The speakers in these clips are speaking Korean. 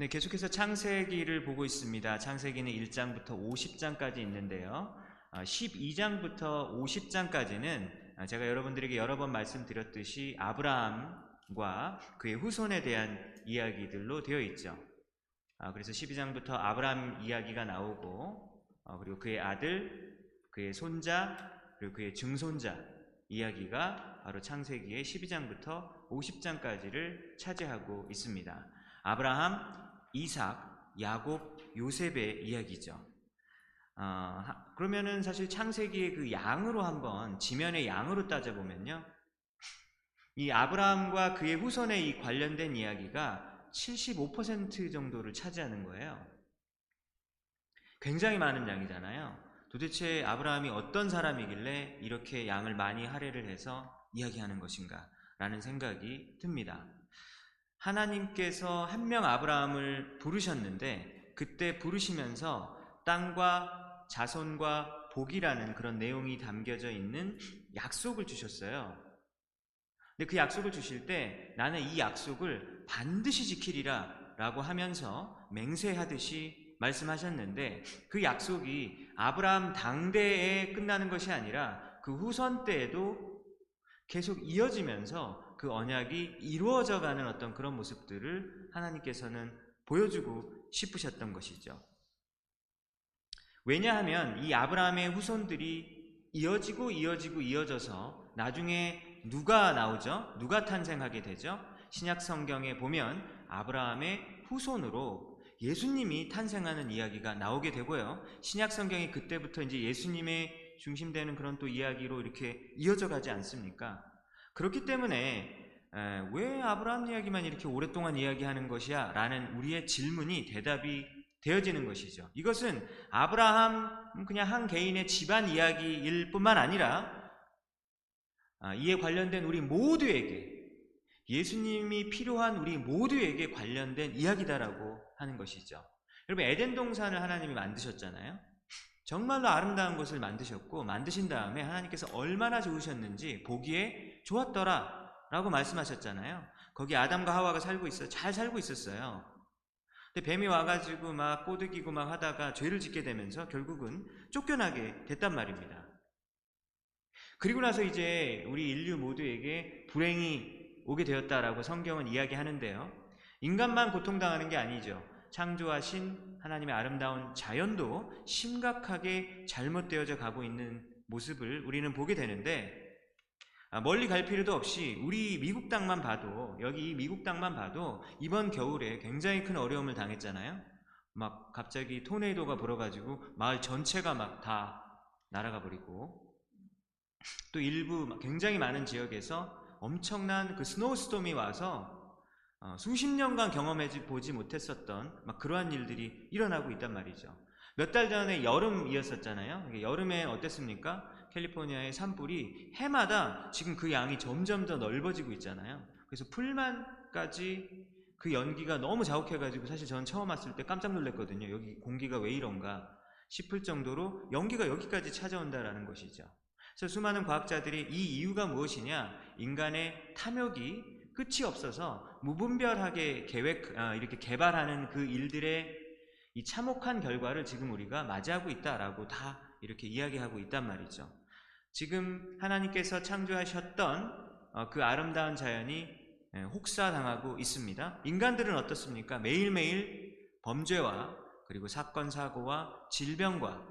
네, 계속해서 창세기를 보고 있습니다. 창세기는 1장부터 50장까지 있는데요. 12장부터 아, 50장까지는 아, 제가 여러분들에게 여러 번 말씀드렸듯이 아브라함과 그의 후손에 대한 이야기들로 되어 있죠. 아, 그래서 12장부터 아브라함 이야기가 나오고 어, 그리고 그의 아들, 그의 손자, 그리고 그의 증손자 이야기가 바로 창세기의 12장부터 50장까지를 차지하고 있습니다. 아브라함, 이삭, 야곱, 요셉의 이야기죠. 어, 그러면은 사실 창세기의 그 양으로 한번 지면의 양으로 따져보면요. 이 아브라함과 그의 후손에 이 관련된 이야기가 75% 정도를 차지하는 거예요. 굉장히 많은 양이잖아요. 도대체 아브라함이 어떤 사람이길래 이렇게 양을 많이 할애를 해서 이야기하는 것인가? 라는 생각이 듭니다. 하나님께서 한 명 아브라함을 부르셨는데 그때 부르시면서 땅과 자손과 복이라는 그런 내용이 담겨져 있는 약속을 주셨어요. 근데 그 약속을 주실 때 나는 이 약속을 반드시 지키리라 라고 하면서 맹세하듯이 말씀하셨는데 그 약속이 아브라함 당대에 끝나는 것이 아니라 그 후손 때에도 계속 이어지면서 그 언약이 이루어져 가는 어떤 그런 모습들을 하나님께서는 보여주고 싶으셨던 것이죠. 왜냐하면 이 아브라함의 후손들이 이어지고 이어지고 이어져서 나중에 누가 나오죠? 누가 탄생하게 되죠? 신약 성경에 보면 아브라함의 후손으로 예수님이 탄생하는 이야기가 나오게 되고요. 신약 성경이 그때부터 이제 예수님의 중심되는 그런 또 이야기로 이렇게 이어져 가지 않습니까? 그렇기 때문에 왜 아브라함 이야기만 이렇게 오랫동안 이야기하는 것이야? 라는 우리의 질문이 대답이 되어지는 것이죠. 이것은 아브라함 그냥 한 개인의 집안 이야기일 뿐만 아니라 아, 이에 관련된 우리 모두에게 예수님이 필요한 우리 모두에게 관련된 이야기다라고 하는 것이죠. 여러분 에덴 동산을 하나님이 만드셨잖아요. 정말로 아름다운 곳을 만드셨고 만드신 다음에 하나님께서 얼마나 좋으셨는지 보기에 좋았더라 라고 말씀하셨잖아요. 거기 아담과 하와가 살고 있어 잘 살고 있었어요. 근데 뱀이 와가지고 막 꼬드기고 막 하다가 죄를 짓게 되면서 결국은 쫓겨나게 됐단 말입니다. 그리고 나서 이제 우리 인류 모두에게 불행이 오게 되었다라고 성경은 이야기하는데요. 인간만 고통당하는 게 아니죠. 창조하신 하나님의 아름다운 자연도 심각하게 잘못되어져 가고 있는 모습을 우리는 보게 되는데 아, 멀리 갈 필요도 없이 우리 미국 땅만 봐도 여기 미국 땅만 봐도 이번 겨울에 굉장히 큰 어려움을 당했잖아요. 막 갑자기 토네이도가 불어가지고 마을 전체가 막 다 날아가 버리고 또 일부 굉장히 많은 지역에서 엄청난 그 스노우스톰이 와서 어, 수십 년간 경험해 보지 못했었던 막 그러한 일들이 일어나고 있단 말이죠. 몇 달 전에 여름이었었잖아요. 여름에 어땠습니까? 캘리포니아의 산불이 해마다 지금 그 양이 점점 더 넓어지고 있잖아요. 그래서 풀만까지 그 연기가 너무 자욱해가지고 사실 저는 처음 왔을 때 깜짝 놀랐거든요. 여기 공기가 왜 이런가 싶을 정도로 연기가 여기까지 찾아온다라는 것이죠. 그래서 수많은 과학자들이 이 이유가 무엇이냐? 인간의 탐욕이 끝이 없어서 무분별하게 계획 아, 이렇게 개발하는 그 일들의 이 참혹한 결과를 지금 우리가 맞이하고 있다라고 다 이렇게 이야기하고 있단 말이죠. 지금 하나님께서 창조하셨던 어, 그 아름다운 자연이 예, 혹사당하고 있습니다. 인간들은 어떻습니까? 매일매일 범죄와 그리고 사건, 사고와 질병과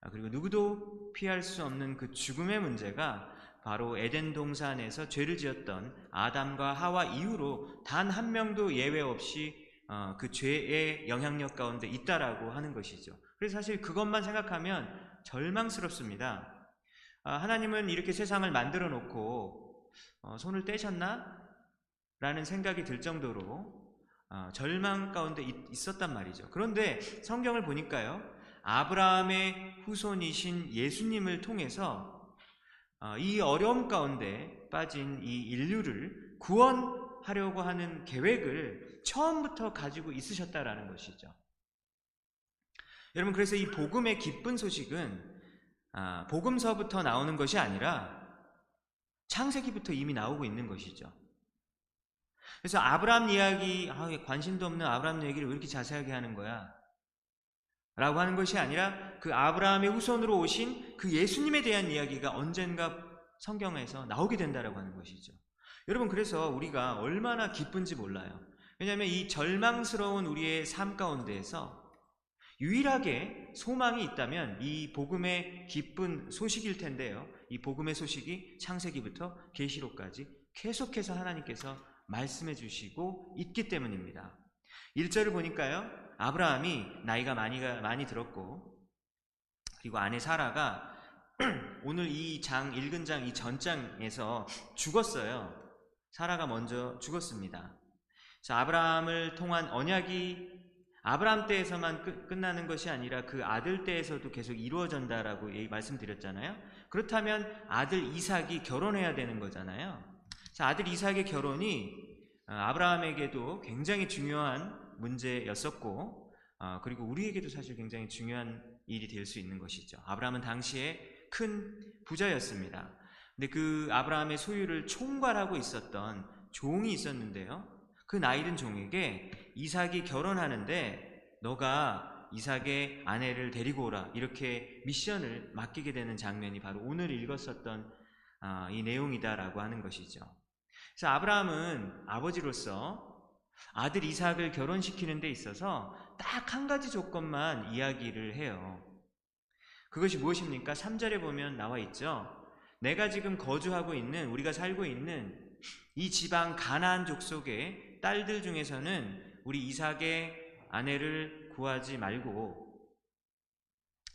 아, 그리고 누구도 피할 수 없는 그 죽음의 문제가 바로 에덴 동산에서 죄를 지었던 아담과 하와 이후로 단 한 명도 예외 없이 어, 그 죄의 영향력 가운데 있다라고 하는 것이죠. 그래서 사실 그것만 생각하면 절망스럽습니다. 아, 하나님은 이렇게 세상을 만들어 놓고 어, 손을 떼셨나? 라는 생각이 들 정도로 어, 절망 가운데 있었단 말이죠. 그런데 성경을 보니까요. 아브라함의 후손이신 예수님을 통해서 어, 이 어려움 가운데 빠진 이 인류를 구원하려고 하는 계획을 처음부터 가지고 있으셨다라는 것이죠. 여러분, 그래서 이 복음의 기쁜 소식은 아, 복음서부터 나오는 것이 아니라 창세기부터 이미 나오고 있는 것이죠. 그래서 아브라함 이야기, 아, 왜 관심도 없는 아브라함 얘기를 왜 이렇게 자세하게 하는 거야? 라고 하는 것이 아니라 그 아브라함의 후손으로 오신 그 예수님에 대한 이야기가 언젠가 성경에서 나오게 된다라고 하는 것이죠. 여러분, 그래서 우리가 얼마나 기쁜지 몰라요. 왜냐하면 이 절망스러운 우리의 삶 가운데에서 유일하게 소망이 있다면 이 복음의 기쁜 소식일 텐데요. 이 복음의 소식이 창세기부터 계시록까지 계속해서 하나님께서 말씀해 주시고 있기 때문입니다. 1절을 보니까요. 아브라함이 나이가 많이, 많이 들었고 그리고 아내 사라가 오늘 이 장 읽은 장 이 전장에서 죽었어요. 사라가 먼저 죽었습니다. 자, 아브라함을 통한 언약이 아브라함 때에서만 끝나는 것이 아니라 그 아들 때에서도 계속 이루어진다라고 말씀드렸잖아요. 그렇다면 아들 이삭이 결혼해야 되는 거잖아요. 자, 아들 이삭의 결혼이 어, 아브라함에게도 굉장히 중요한 문제였었고, 어, 그리고 우리에게도 사실 굉장히 중요한 일이 될 수 있는 것이죠. 아브라함은 당시에 큰 부자였습니다. 근데 그 아브라함의 소유를 총괄하고 있었던 종이 있었는데요. 그 나이든 종에게 이삭이 결혼하는데 너가 이삭의 아내를 데리고 오라 이렇게 미션을 맡기게 되는 장면이 바로 오늘 읽었었던 아, 이 내용이다라고 하는 것이죠. 그래서 아브라함은 아버지로서 아들 이삭을 결혼시키는 데 있어서 딱 한 가지 조건만 이야기를 해요. 그것이 무엇입니까? 3절에 보면 나와 있죠. 내가 지금 거주하고 있는 우리가 살고 있는 이 지방 가나안 족속의 딸들 중에서는 우리 이삭의 아내를 구하지 말고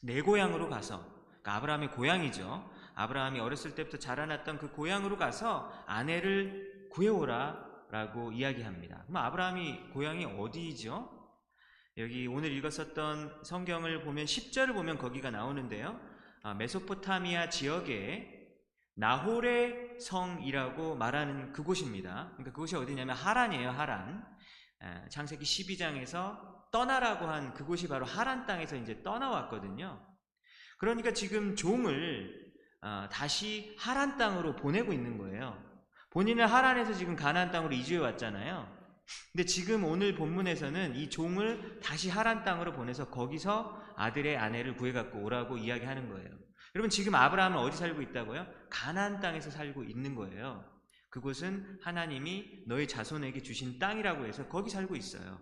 내 고향으로 가서 그러니까 아브라함의 고향이죠. 아브라함이 어렸을 때부터 자라났던 그 고향으로 가서 아내를 구해오라 라고 이야기합니다. 그럼 아브라함이 고향이 어디죠? 여기 오늘 읽었었던 성경을 보면 10절을 보면 거기가 나오는데요. 아, 메소포타미아 지역에 나홀의 성이라고 말하는 그곳입니다. 그러니까 그곳이 어디냐면 하란이에요, 하란. 창세기 12장에서 떠나라고 한 그곳이 바로 하란 땅에서 이제 떠나왔거든요. 그러니까 지금 종을 어, 다시 하란 땅으로 보내고 있는 거예요. 본인은 하란에서 지금 가나안 땅으로 이주해 왔잖아요. 근데 지금 오늘 본문에서는 이 종을 다시 하란 땅으로 보내서 거기서 아들의 아내를 구해갖고 오라고 이야기하는 거예요. 여러분 지금 아브라함은 어디 살고 있다고요? 가나안 땅에서 살고 있는 거예요. 그곳은 하나님이 너희 자손에게 주신 땅이라고 해서 거기 살고 있어요.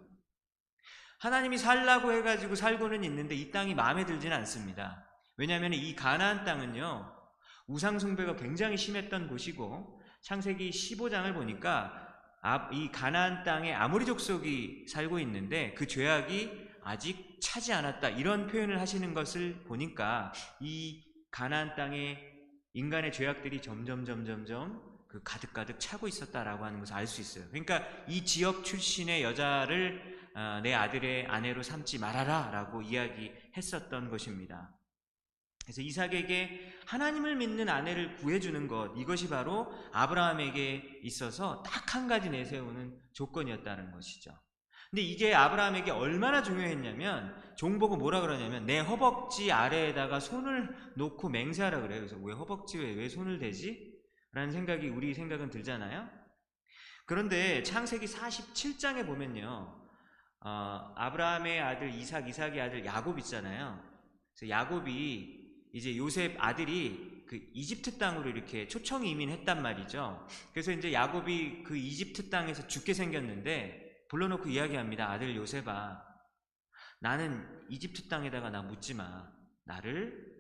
하나님이 살라고 해가지고 살고는 있는데 이 땅이 마음에 들지는 않습니다. 왜냐하면 이 가나안 땅은요 우상 숭배가 굉장히 심했던 곳이고 창세기 15장을 보니까 이 가나안 땅에 아모리 족속이 살고 있는데 그 죄악이 아직 차지 않았다 이런 표현을 하시는 것을 보니까 이 가나안 땅에 인간의 죄악들이 점점 점점점 그 가득가득 차고 있었다라고 하는 것을 알 수 있어요. 그러니까 이 지역 출신의 여자를 어, 내 아들의 아내로 삼지 말아라라고 이야기했었던 것입니다. 그래서 이삭에게 하나님을 믿는 아내를 구해주는 것 이것이 바로 아브라함에게 있어서 딱 한 가지 내세우는 조건이었다는 것이죠. 근데 이게 아브라함에게 얼마나 중요했냐면 종보고 뭐라 그러냐면 내 허벅지 아래에다가 손을 놓고 맹세하라 그래요. 그래서 왜 허벅지에 왜 손을 대지? 라는 생각이 우리 생각은 들잖아요. 그런데 창세기 47장에 보면요. 어, 아브라함의 아들 이삭, 이삭의 아들 야곱 있잖아요. 그래서 야곱이 이제 요셉 아들이 그 이집트 땅으로 이렇게 초청 이민했단 말이죠. 그래서 이제 야곱이 그 이집트 땅에서 죽게 생겼는데 불러놓고 이야기합니다. 아들 요셉아, 나는 이집트 땅에다가 나 묻지 마. 나를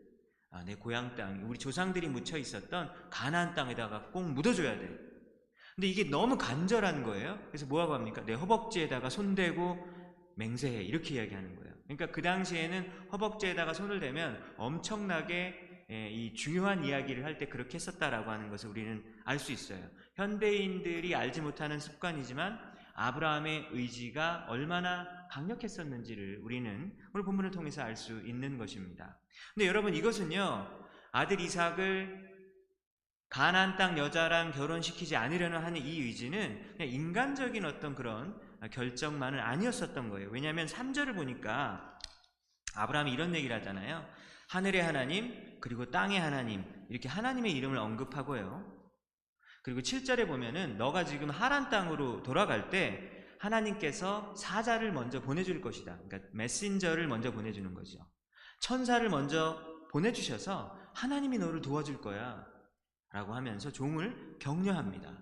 아, 내 고향 땅, 우리 조상들이 묻혀 있었던 가나안 땅에다가 꼭 묻어줘야 돼. 근데 이게 너무 간절한 거예요. 그래서 뭐라고 합니까? 내 허벅지에다가 손대고 맹세해. 이렇게 이야기하는 거예요. 그러니까 그 당시에는 허벅지에다가 손을 대면 엄청나게 예, 이 중요한 이야기를 할 때 그렇게 했었다라고 하는 것을 우리는 알 수 있어요. 현대인들이 알지 못하는 습관이지만 아브라함의 의지가 얼마나 강력했었는지를 우리는 오늘 본문을 통해서 알 수 있는 것입니다. 근데 여러분 이것은요. 아들 이삭을 가나안 땅 여자랑 결혼시키지 않으려는 하는 이 의지는 그냥 인간적인 어떤 그런 결정만은 아니었었던 거예요. 왜냐하면 3절을 보니까 아브라함이 이런 얘기를 하잖아요. 하늘의 하나님 그리고 땅의 하나님 이렇게 하나님의 이름을 언급하고요. 그리고 7절에 보면은 너가 지금 하란 땅으로 돌아갈 때 하나님께서 사자를 먼저 보내줄 것이다. 그러니까 메신저를 먼저 보내주는 거죠. 천사를 먼저 보내주셔서 하나님이 너를 도와줄 거야. 라고 하면서 종을 격려합니다.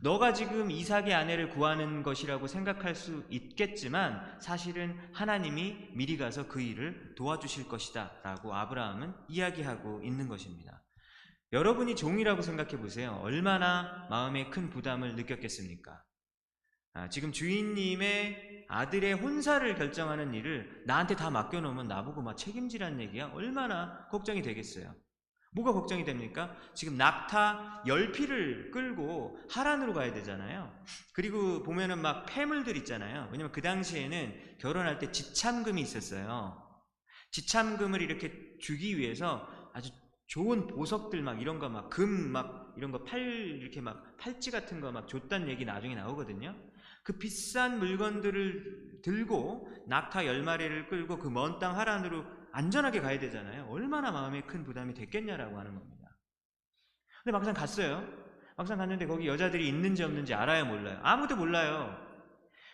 너가 지금 이삭의 아내를 구하는 것이라고 생각할 수 있겠지만 사실은 하나님이 미리 가서 그 일을 도와주실 것이다. 라고 아브라함은 이야기하고 있는 것입니다. 여러분이 종이라고 생각해 보세요. 얼마나 마음에 큰 부담을 느꼈겠습니까? 아, 지금 주인님의 아들의 혼사를 결정하는 일을 나한테 다 맡겨놓으면 나보고 막 책임지라는 얘기야? 얼마나 걱정이 되겠어요? 뭐가 걱정이 됩니까? 지금 낙타 열피를 끌고 하란으로 가야 되잖아요. 그리고 보면은 막 폐물들 있잖아요. 왜냐면 그 당시에는 결혼할 때 지참금이 있었어요. 지참금을 이렇게 주기 위해서 아주 좋은 보석들 막 이런 거 막 금막 이런 거 팔 이렇게 막 팔찌 같은 거 막 줬단 얘기 나중에 나오거든요. 그 비싼 물건들을 들고 낙타 열 마리를 끌고 그 먼 땅 하란으로 안전하게 가야 되잖아요. 얼마나 마음에 큰 부담이 됐겠냐라고 하는 겁니다. 근데 막상 갔어요. 막상 갔는데 거기 여자들이 있는지 없는지 알아요, 몰라요? 아무도 몰라요.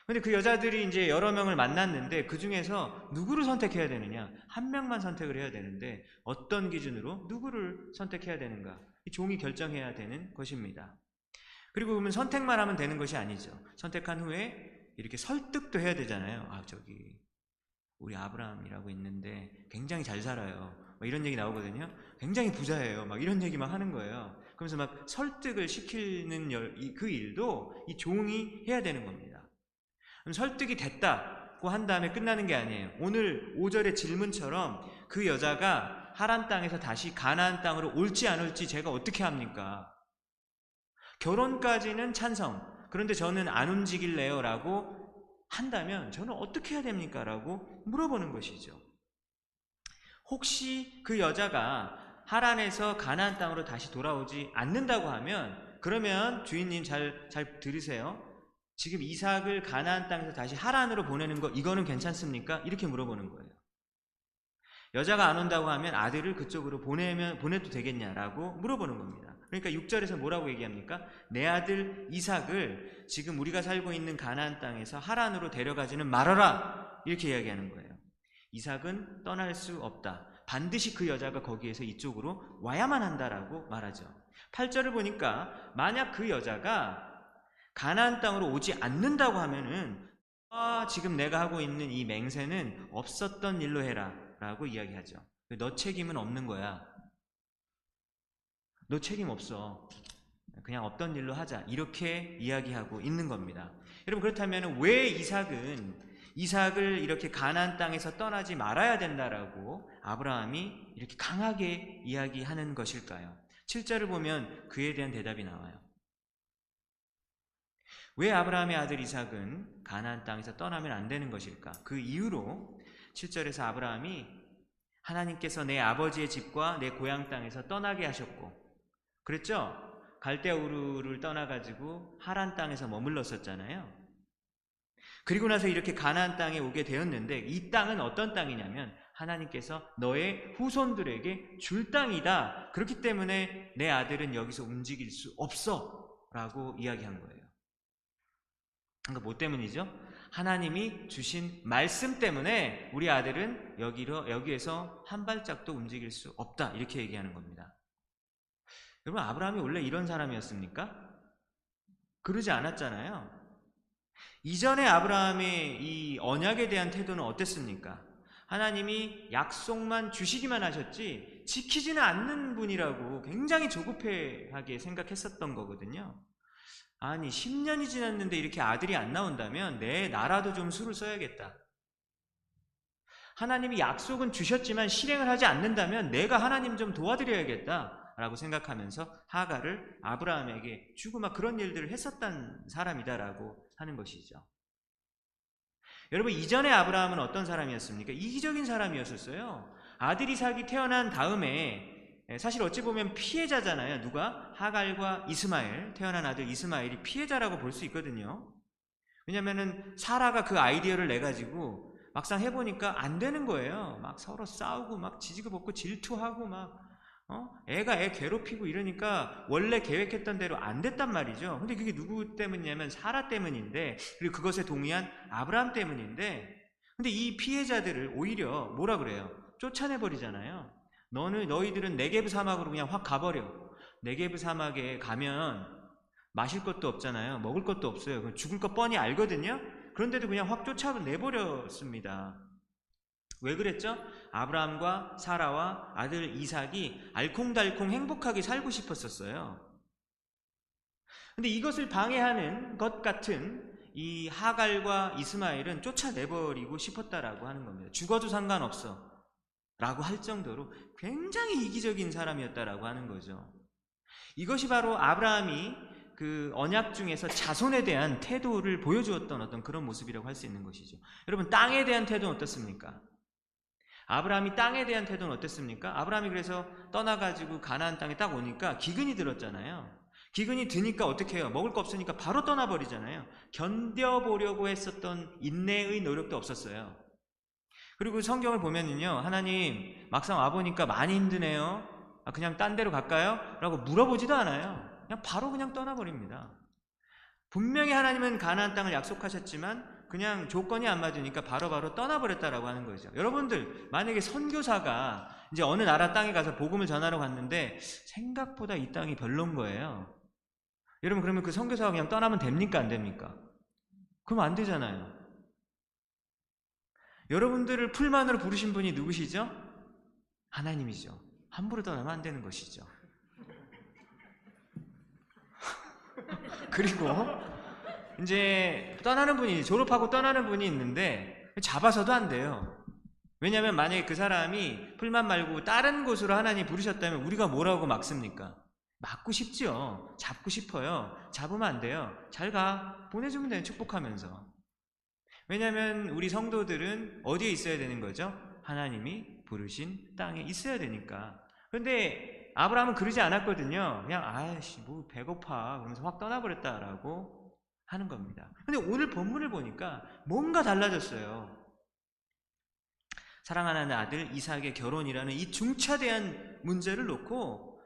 근데 그 여자들이 이제 여러 명을 만났는데 그 중에서 누구를 선택해야 되느냐? 한 명만 선택을 해야 되는데 어떤 기준으로 누구를 선택해야 되는가? 이 종이 결정해야 되는 것입니다. 그리고 그러면 선택만 하면 되는 것이 아니죠. 선택한 후에 이렇게 설득도 해야 되잖아요. 아, 저기 우리 아브라함이라고 있는데 굉장히 잘 살아요. 이런 얘기 나오거든요. 굉장히 부자예요. 막 이런 얘기만 하는 거예요. 그러면서 막 설득을 시키는 그 일도 이 종이 해야 되는 겁니다. 설득이 됐다고 한 다음에 끝나는 게 아니에요. 오늘 5절의 질문처럼 그 여자가 하란 땅에서 다시 가나안 땅으로 올지 안 올지 제가 어떻게 합니까? 결혼까지는 찬성. 그런데 저는 안 움직일래요. 라고 한다면 저는 어떻게 해야 됩니까? 라고 물어보는 것이죠. 혹시 그 여자가 하란에서 가나안 땅으로 다시 돌아오지 않는다고 하면 그러면 주인님 잘, 잘 들으세요. 지금 이삭을 가나안 땅에서 다시 하란으로 보내는 거 이거는 괜찮습니까? 이렇게 물어보는 거예요. 여자가 안 온다고 하면 아들을 그쪽으로 보내면 보내도 되겠냐라고 물어보는 겁니다. 그러니까 6절에서 뭐라고 얘기합니까? 내 아들 이삭을 지금 우리가 살고 있는 가나안 땅에서 하란으로 데려가지는 말아라. 이렇게 이야기하는 거예요. 이삭은 떠날 수 없다. 반드시 그 여자가 거기에서 이쪽으로 와야만 한다라고 말하죠. 8절을 보니까 만약 그 여자가 가나안 땅으로 오지 않는다고 하면은 아, 지금 내가 하고 있는 이 맹세는 없었던 일로 해라 라고 이야기하죠. 너 책임은 없는 거야. 너 책임 없어. 그냥 없던 일로 하자. 이렇게 이야기하고 있는 겁니다. 여러분 그렇다면 왜 이삭은 이삭을 이렇게 가나안 땅에서 떠나지 말아야 된다라고 아브라함이 이렇게 강하게 이야기하는 것일까요? 7절을 보면 그에 대한 대답이 나와요. 왜 아브라함의 아들 이삭은 가나안 땅에서 떠나면 안 되는 것일까? 그 이유로 7절에서 아브라함이 하나님께서 내 아버지의 집과 내 고향 땅에서 떠나게 하셨고 그랬죠? 갈대우르를 떠나가지고 하란 땅에서 머물렀었잖아요. 그리고 나서 이렇게 가나안 땅에 오게 되었는데 이 땅은 어떤 땅이냐면 하나님께서 너의 후손들에게 줄 땅이다. 그렇기 때문에 내 아들은 여기서 움직일 수 없어. 라고 이야기한 거예요. 그러니까 뭐 때문이죠? 하나님이 주신 말씀 때문에 우리 아들은 여기로, 여기에서 한 발짝도 움직일 수 없다. 이렇게 얘기하는 겁니다. 여러분, 아브라함이 원래 이런 사람이었습니까? 그러지 않았잖아요. 이전에 아브라함의 이 언약에 대한 태도는 어땠습니까? 하나님이 약속만 주시기만 하셨지 지키지는 않는 분이라고 굉장히 조급해하게 생각했었던 거거든요. 아니, 10년이 지났는데 이렇게 아들이 안 나온다면 내 나라도 좀 수를 써야겠다. 하나님이 약속은 주셨지만 실행을 하지 않는다면 내가 하나님 좀 도와드려야겠다. 라고 생각하면서 하가를 아브라함에게 주고 막 그런 일들을 했었던 사람이다라고 하는 것이죠. 여러분, 이전에 아브라함은 어떤 사람이었습니까? 이기적인 사람이었었어요. 아들 이삭이 태어난 다음에 사실 어찌 보면 피해자잖아요. 누가? 하갈과 이스마엘, 태어난 아들 이스마엘이 피해자라고 볼 수 있거든요. 왜냐면은 사라가 그 아이디어를 내가지고 막상 해보니까 안 되는 거예요. 막 서로 싸우고 막 지지고 볶고 질투하고 막 어? 애가 애 괴롭히고 이러니까 원래 계획했던 대로 안 됐단 말이죠. 근데 그게 누구 때문이냐면 사라 때문인데 그리고 그것에 동의한 아브라함 때문인데 근데 이 피해자들을 오히려 뭐라 그래요? 쫓아내 버리잖아요. 너는 너희들은 네게브 사막으로 그냥 확 가버려. 네게브 사막에 가면 마실 것도 없잖아요. 먹을 것도 없어요. 죽을 것 뻔히 알거든요. 그런데도 그냥 확 쫓아내버렸습니다. 왜 그랬죠? 아브라함과 사라와 아들 이삭이 알콩달콩 행복하게 살고 싶었었어요. 근데 이것을 방해하는 것 같은 이 하갈과 이스마엘은 쫓아내버리고 싶었다라고 하는 겁니다. 죽어도 상관없어. 라고 할 정도로 굉장히 이기적인 사람이었다라고 하는 거죠. 이것이 바로 아브라함이 그 언약 중에서 자손에 대한 태도를 보여주었던 어떤 그런 모습이라고 할 수 있는 것이죠. 여러분, 땅에 대한 태도는 어떻습니까? 아브라함이 땅에 대한 태도는 어땠습니까? 아브라함이 그래서 떠나가지고 가나안 땅에 딱 오니까 기근이 들었잖아요. 기근이 드니까 어떻게 해요? 먹을 거 없으니까 바로 떠나버리잖아요. 견뎌보려고 했었던 인내의 노력도 없었어요. 그리고 성경을 보면은요, 하나님, 막상 와보니까 많이 힘드네요. 아, 그냥 딴 데로 갈까요? 라고 물어보지도 않아요. 그냥 바로 그냥 떠나버립니다. 분명히 하나님은 가나안 땅을 약속하셨지만 그냥 조건이 안 맞으니까 바로바로 바로 떠나버렸다라고 하는 거죠. 여러분들 만약에 선교사가 이제 어느 나라 땅에 가서 복음을 전하러 갔는데 생각보다 이 땅이 별론 거예요. 여러분 그러면 그 선교사가 그냥 떠나면 됩니까 안 됩니까? 그럼 안 되잖아요. 여러분들을 풀만으로 부르신 분이 누구시죠? 하나님이죠. 함부로 떠나면 안 되는 것이죠. 그리고 이제 떠나는 분이 졸업하고 떠나는 분이 있는데 잡아서도 안 돼요. 왜냐하면 만약에 그 사람이 풀만 말고 다른 곳으로 하나님 부르셨다면 우리가 뭐라고 막습니까? 막고 싶지요. 잡고 싶어요. 잡으면 안 돼요. 잘 가. 보내주면 돼요. 축복하면서. 왜냐하면 우리 성도들은 어디에 있어야 되는 거죠? 하나님이 부르신 땅에 있어야 되니까. 그런데 아브라함은 그러지 않았거든요. 그냥 아이씨 뭐 배고파 그러면서 확 떠나버렸다라고 하는 겁니다. 근데 오늘 본문을 보니까 뭔가 달라졌어요. 사랑하는 아들 이삭의 결혼이라는 이 중차대한 문제를 놓고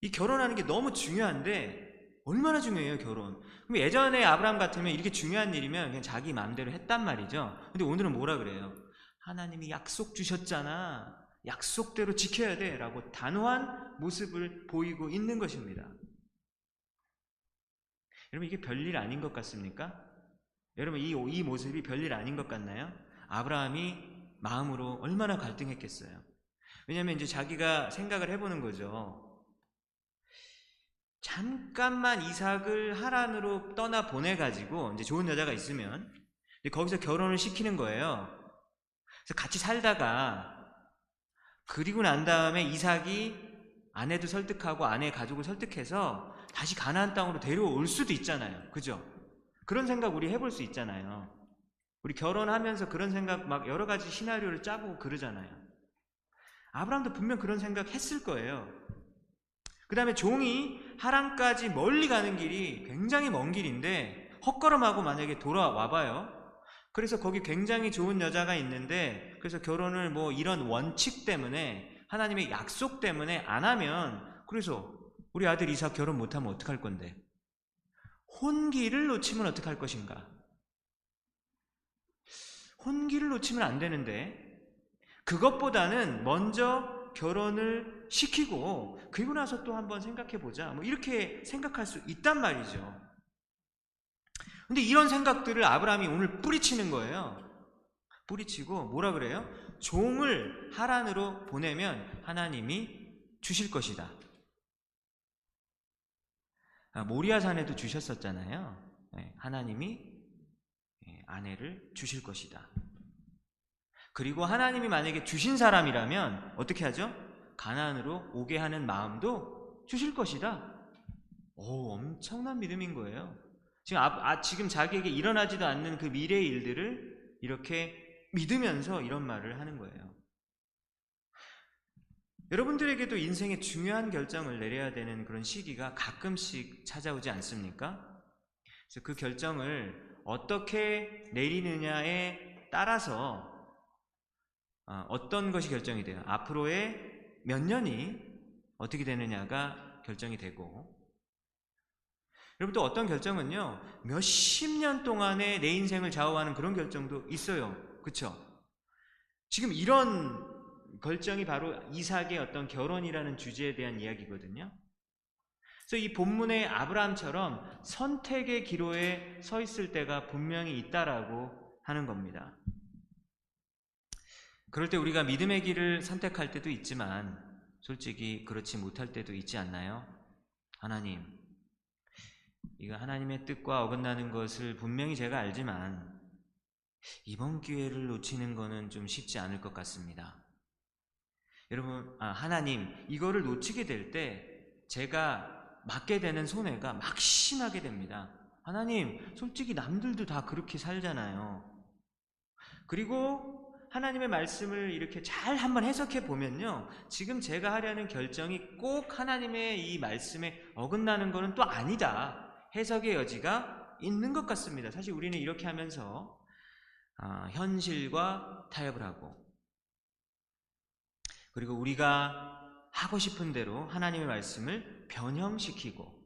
이 결혼하는 게 너무 중요한데 얼마나 중요해요 결혼? 그럼 예전에 아브라함 같으면 이렇게 중요한 일이면 그냥 자기 마음대로 했단 말이죠. 근데 오늘은 뭐라 그래요? 하나님이 약속 주셨잖아. 약속대로 지켜야 돼 라고 단호한 모습을 보이고 있는 것입니다 여러분 이게 별일 아닌 것 같습니까? 여러분 이, 이 모습이 별일 아닌 것 같나요? 아브라함이 마음으로 얼마나 갈등했겠어요 왜냐하면 이제 자기가 생각을 해보는 거죠 잠깐만 이삭을 하란으로 떠나 보내가지고 이제 좋은 여자가 있으면 거기서 결혼을 시키는 거예요. 그래서 같이 살다가 그리고 난 다음에 이삭이 아내도 설득하고 아내 가족을 설득해서 다시 가나안 땅으로 데려올 수도 있잖아요. 그죠? 그런 생각 우리 해볼 수 있잖아요. 우리 결혼하면서 그런 생각 막 여러 가지 시나리오를 짜고 그러잖아요. 아브라함도 분명 그런 생각 했을 거예요. 그 다음에 종이 하란까지 멀리 가는 길이 굉장히 먼 길인데 헛걸음하고 만약에 돌아와 봐요. 그래서 거기 굉장히 좋은 여자가 있는데 그래서 결혼을 뭐 이런 원칙 때문에 하나님의 약속 때문에 안 하면 그래서 우리 아들 이삭 결혼 못하면 어떡할 건데 혼기를 놓치면 어떡할 것인가 혼기를 놓치면 안 되는데 그것보다는 먼저 결혼을 시키고 그리고 나서 또 한번 생각해 보자. 뭐 이렇게 생각할 수 있단 말이죠. 근데 이런 생각들을 아브라함이 오늘 뿌리치는 거예요. 뿌리치고 뭐라 그래요? 종을 하란으로 보내면 하나님이 주실 것이다. 아, 모리아산에도 주셨었잖아요. 네, 하나님이 예, 아내를 주실 것이다. 그리고 하나님이 만약에 주신 사람이라면 어떻게 하죠? 가난으로 오게 하는 마음도 주실 것이다. 오, 엄청난 믿음인 거예요. 지금, 아, 아, 지금 자기에게 일어나지도 않는 그 미래의 일들을 이렇게 믿으면서 이런 말을 하는 거예요. 여러분들에게도 인생의 중요한 결정을 내려야 되는 그런 시기가 가끔씩 찾아오지 않습니까? 그래서 그 결정을 어떻게 내리느냐에 따라서 아, 어떤 것이 결정이 돼요? 앞으로의 몇 년이 어떻게 되느냐가 결정이 되고 여러분 또 어떤 결정은요 몇십 년 동안의 내 인생을 좌우하는 그런 결정도 있어요 그쵸 지금 이런 결정이 바로 이삭의 어떤 결혼이라는 주제에 대한 이야기거든요 그래서 이 본문의 아브라함처럼 선택의 기로에 서 있을 때가 분명히 있다라고 하는 겁니다 그럴 때 우리가 믿음의 길을 선택할 때도 있지만 솔직히 그렇지 못할 때도 있지 않나요? 하나님, 이거 하나님의 뜻과 어긋나는 것을 분명히 제가 알지만 이번 기회를 놓치는 거는 좀 쉽지 않을 것 같습니다. 여러분, 아, 하나님, 이거를 놓치게 될 때 제가 맡게 되는 손해가 막 심하게 됩니다. 하나님, 솔직히 남들도 다 그렇게 살잖아요. 그리고 하나님의 말씀을 이렇게 잘 한번 해석해 보면요. 지금 제가 하려는 결정이 꼭 하나님의 이 말씀에 어긋나는 것은 또 아니다. 해석의 여지가 있는 것 같습니다. 사실 우리는 이렇게 하면서 아, 현실과 타협을 하고 그리고 우리가 하고 싶은 대로 하나님의 말씀을 변형시키고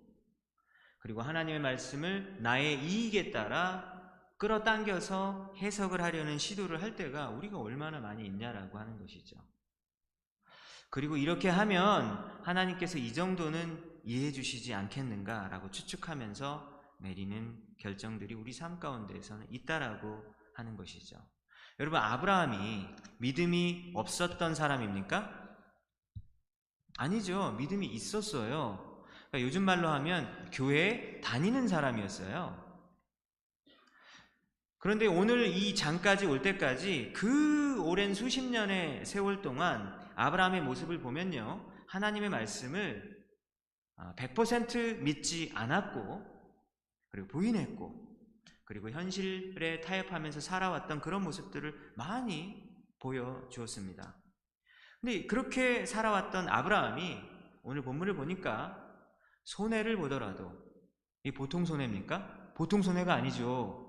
그리고 하나님의 말씀을 나의 이익에 따라 끌어당겨서 해석을 하려는 시도를 할 때가 우리가 얼마나 많이 있냐라고 하는 것이죠. 그리고 이렇게 하면 하나님께서 이 정도는 이해해 주시지 않겠는가라고 추측하면서 내리는 결정들이 우리 삶 가운데에서는 있다라고 하는 것이죠. 여러분, 아브라함이 믿음이 없었던 사람입니까? 아니죠. 믿음이 있었어요. 그러니까 요즘 말로 하면 교회에 다니는 사람이었어요. 그런데 오늘 이 장까지 올 때까지 그 오랜 수십 년의 세월 동안 아브라함의 모습을 보면요. 하나님의 말씀을 100% 아, 믿지 않았고, 그리고 부인했고, 그리고 현실에 타협하면서 살아왔던 그런 모습들을 많이 보여주었습니다. 근데 그렇게 살아왔던 아브라함이 오늘 본문을 보니까 손해를 보더라도, 이 보통 손해입니까? 보통 손해가 아니죠.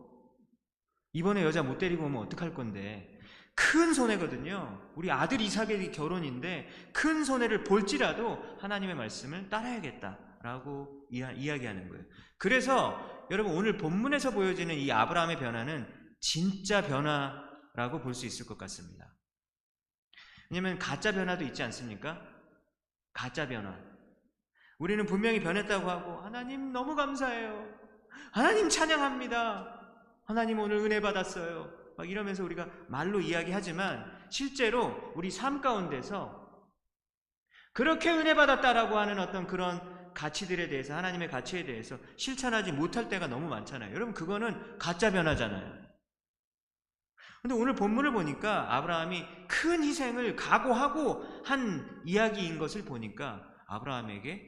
이번에 여자 못 데리고 오면 어떡할 건데 큰 손해거든요. 우리 아들 이삭의 결혼인데 큰 손해를 볼지라도 하나님의 말씀을 따라야겠다 라고 이야기하는 거예요. 그래서 여러분 오늘 본문에서 보여지는 이 아브라함의 변화는 진짜 변화라고 볼 수 있을 것 같습니다. 왜냐하면 가짜 변화도 있지 않습니까? 가짜 변화. 우리는 분명히 변했다고 하고 하나님 너무 감사해요. 하나님 찬양합니다. 하나님 오늘 은혜 받았어요. 막 이러면서 우리가 말로 이야기하지만 실제로 우리 삶 가운데서 그렇게 은혜 받았다라고 하는 어떤 그런 가치들에 대해서 하나님의 가치에 대해서 실천하지 못할 때가 너무 많잖아요. 여러분 그거는 가짜 변화잖아요. 근데 오늘 본문을 보니까 아브라함이 큰 희생을 각오하고 한 이야기인 것을 보니까 아브라함에게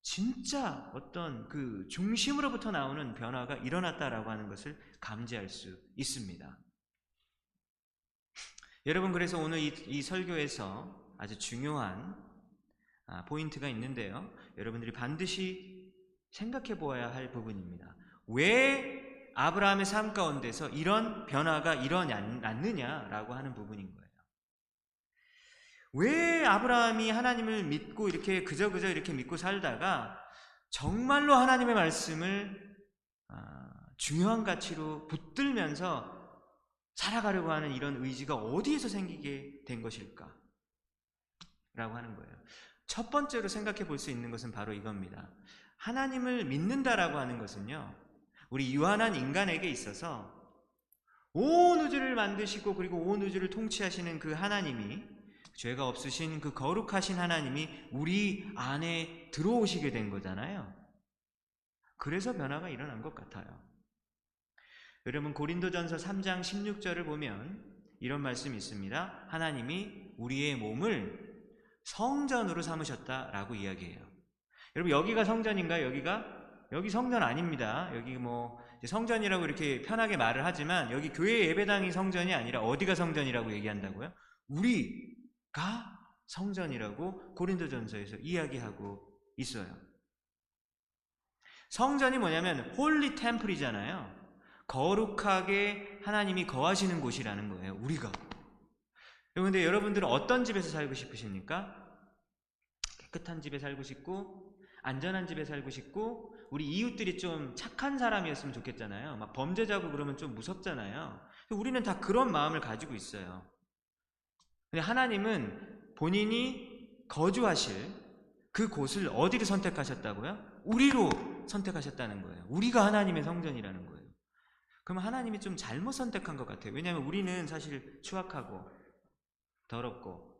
진짜 어떤 그 중심으로부터 나오는 변화가 일어났다라고 하는 것을 감지할 수 있습니다. 여러분, 그래서 오늘 이, 이 설교에서 아주 중요한 아, 포인트가 있는데요. 여러분들이 반드시 생각해 보아야 할 부분입니다. 왜 아브라함의 삶 가운데서 이런 변화가 일어나지 않느냐라고 하는 부분인 거예요. 왜 아브라함이 하나님을 믿고 이렇게 그저 그저 이렇게 믿고 살다가 정말로 하나님의 말씀을 아, 중요한 가치로 붙들면서 살아가려고 하는 이런 의지가 어디에서 생기게 된 것일까? 라고 하는 거예요. 첫 번째로 생각해 볼 수 있는 것은 바로 이겁니다. 하나님을 믿는다라고 하는 것은요, 우리 유한한 인간에게 있어서 온 우주를 만드시고 그리고 온 우주를 통치하시는 그 하나님이 죄가 없으신 그 거룩하신 하나님이 우리 안에 들어오시게 된 거잖아요. 그래서 변화가 일어난 것 같아요. 여러분 고린도전서 3장 16절을 보면 이런 말씀이 있습니다. 하나님이 우리의 몸을 성전으로 삼으셨다라고 이야기해요. 여러분 여기가 성전인가요? 여기가 여기 성전 아닙니다. 여기 뭐 성전이라고 이렇게 편하게 말을 하지만 여기 교회 예배당이 성전이 아니라 어디가 성전이라고 얘기한다고요? 우리 가 성전이라고 고린도전서에서 이야기하고 있어요. 성전이 뭐냐면 holy temple이잖아요. 거룩하게 하나님이 거하시는 곳이라는 거예요. 우리가. 그런데 여러분들은 어떤 집에서 살고 싶으십니까? 깨끗한 집에 살고 싶고 안전한 집에 살고 싶고 우리 이웃들이 좀 착한 사람이었으면 좋겠잖아요. 막 범죄자고 그러면 좀 무섭잖아요. 우리는 다 그런 마음을 가지고 있어요. 근데 하나님은 본인이 거주하실 그 곳을 어디를 선택하셨다고요? 우리로 선택하셨다는 거예요. 우리가 하나님의 성전이라는 거예요. 그러면 하나님이 좀 잘못 선택한 것 같아요. 왜냐하면 우리는 사실 추악하고 더럽고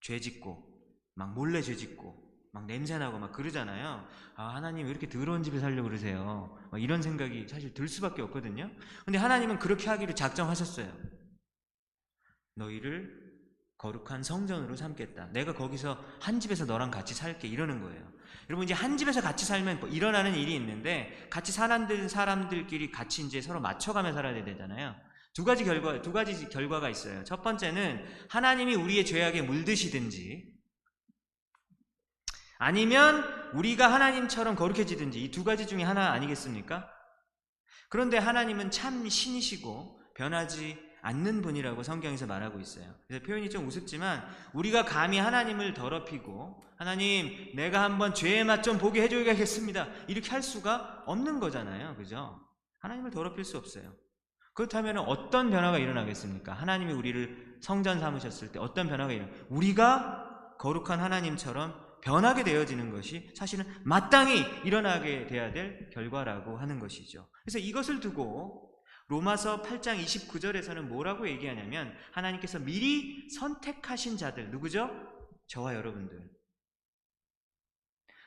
죄 짓고 막 몰래 죄 짓고 막 냄새나고 막 그러잖아요. 아, 하나님 왜 이렇게 더러운 집에 살려고 그러세요? 이런 생각이 사실 들 수밖에 없거든요. 근데 하나님은 그렇게 하기로 작정하셨어요. 너희를 거룩한 성전으로 삼겠다. 내가 거기서 한 집에서 너랑 같이 살게 이러는 거예요. 여러분 이제 한 집에서 같이 살면 뭐 일어나는 일이 있는데 같이 사는 사람들끼리 같이 이제 서로 맞춰가며 살아야 되잖아요. 두 가지 결과 두 가지 결과가 있어요. 첫 번째는 하나님이 우리의 죄악에 물드시든지 아니면 우리가 하나님처럼 거룩해지든지 이 두 가지 중에 하나 아니겠습니까? 그런데 하나님은 참 신이시고 변하지 않는 분이라고 성경에서 말하고 있어요. 그래서 표현이 좀 우습지만 우리가 감히 하나님을 더럽히고 하나님 내가 한번 죄의 맛 좀 보게 해줘야겠습니다. 이렇게 할 수가 없는 거잖아요. 그죠? 하나님을 더럽힐 수 없어요. 그렇다면 어떤 변화가 일어나겠습니까? 하나님이 우리를 성전 삼으셨을 때 어떤 변화가 일어나? 우리가 거룩한 하나님처럼 변하게 되어지는 것이 사실은 마땅히 일어나게 돼야 될 결과라고 하는 것이죠. 그래서 이것을 두고 로마서 8장 29절에서는 뭐라고 얘기하냐면 하나님께서 미리 선택하신 자들 누구죠? 저와 여러분들.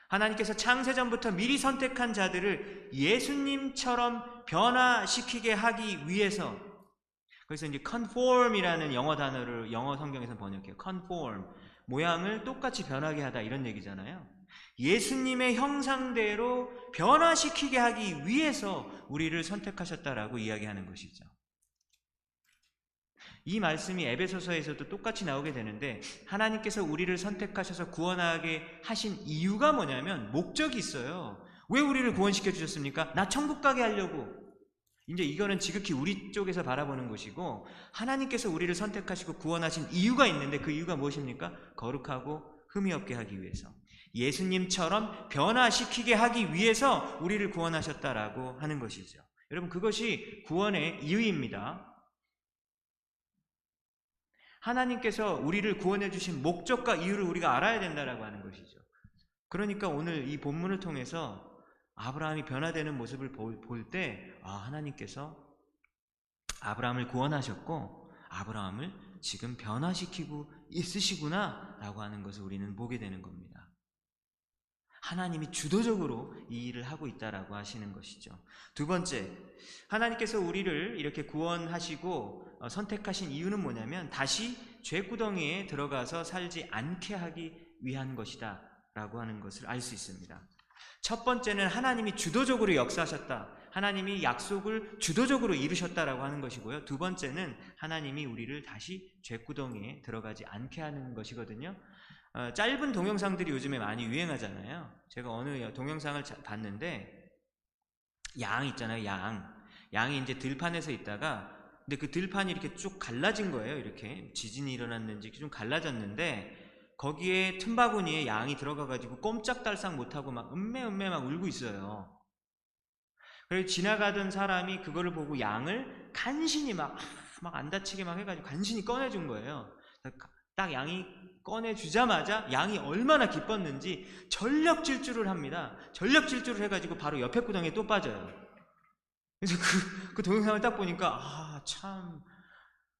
하나님께서 창세전부터 미리 선택한 자들을 예수님처럼 변화시키게 하기 위해서 그래서 이제 conform이라는 영어 단어를 영어 성경에서 번역해요. conform. 모양을 똑같이 변하게 하다 이런 얘기잖아요. 예수님의 형상대로 변화시키게 하기 위해서 우리를 선택하셨다라고 이야기하는 것이죠. 이 말씀이 에베소서에서도 똑같이 나오게 되는데 하나님께서 우리를 선택하셔서 구원하게 하신 이유가 뭐냐면 목적이 있어요. 왜 우리를 구원시켜 주셨습니까? 나 천국 가게 하려고. 이제 이거는 지극히 우리 쪽에서 바라보는 것이고 하나님께서 우리를 선택하시고 구원하신 이유가 있는데 그 이유가 무엇입니까? 거룩하고 흠이 없게 하기 위해서. 예수님처럼 변화시키게 하기 위해서 우리를 구원하셨다라고 하는 것이죠. 여러분 그것이 구원의 이유입니다. 하나님께서 우리를 구원해 주신 목적과 이유를 우리가 알아야 된다라고 하는 것이죠. 그러니까 오늘 이 본문을 통해서 아브라함이 변화되는 모습을 볼 때, 아, 하나님께서 아브라함을 구원하셨고, 아브라함을 지금 변화시키고 있으시구나, 라고 하는 것을 우리는 보게 되는 겁니다. 하나님이 주도적으로 이 일을 하고 있다라고 하시는 것이죠. 두 번째, 하나님께서 우리를 이렇게 구원하시고 어, 선택하신 이유는 뭐냐면 다시 죄구덩이에 들어가서 살지 않게 하기 위한 것이다 라고 하는 것을 알 수 있습니다. 첫 번째는 하나님이 주도적으로 역사하셨다. 하나님이 약속을 주도적으로 이루셨다라고 하는 것이고요. 두 번째는 하나님이 우리를 다시 죄구덩이에 들어가지 않게 하는 것이거든요. 어, 짧은 동영상들이 요즘에 많이 유행하잖아요. 제가 어느 동영상을 봤는데 양 있잖아요. 양. 양이 이제 들판에서 있다가 근데 그 들판이 이렇게 쭉 갈라진 거예요. 이렇게 지진이 일어났는지 좀 갈라졌는데 거기에 틈바구니에 양이 들어가가지고 꼼짝달싹 못하고 막 음매음매 막 울고 있어요. 그래서 지나가던 사람이 그거를 보고 양을 간신히 막, 막 안 다치게 막 해가지고 간신히 꺼내준 거예요. 딱 양이 꺼내주자마자 양이 얼마나 기뻤는지 전력 질주를 합니다. 전력 질주를 해가지고 바로 옆에 구덩이에 또 빠져요. 그래서 그, 그 동영상을 딱 보니까, 아, 참.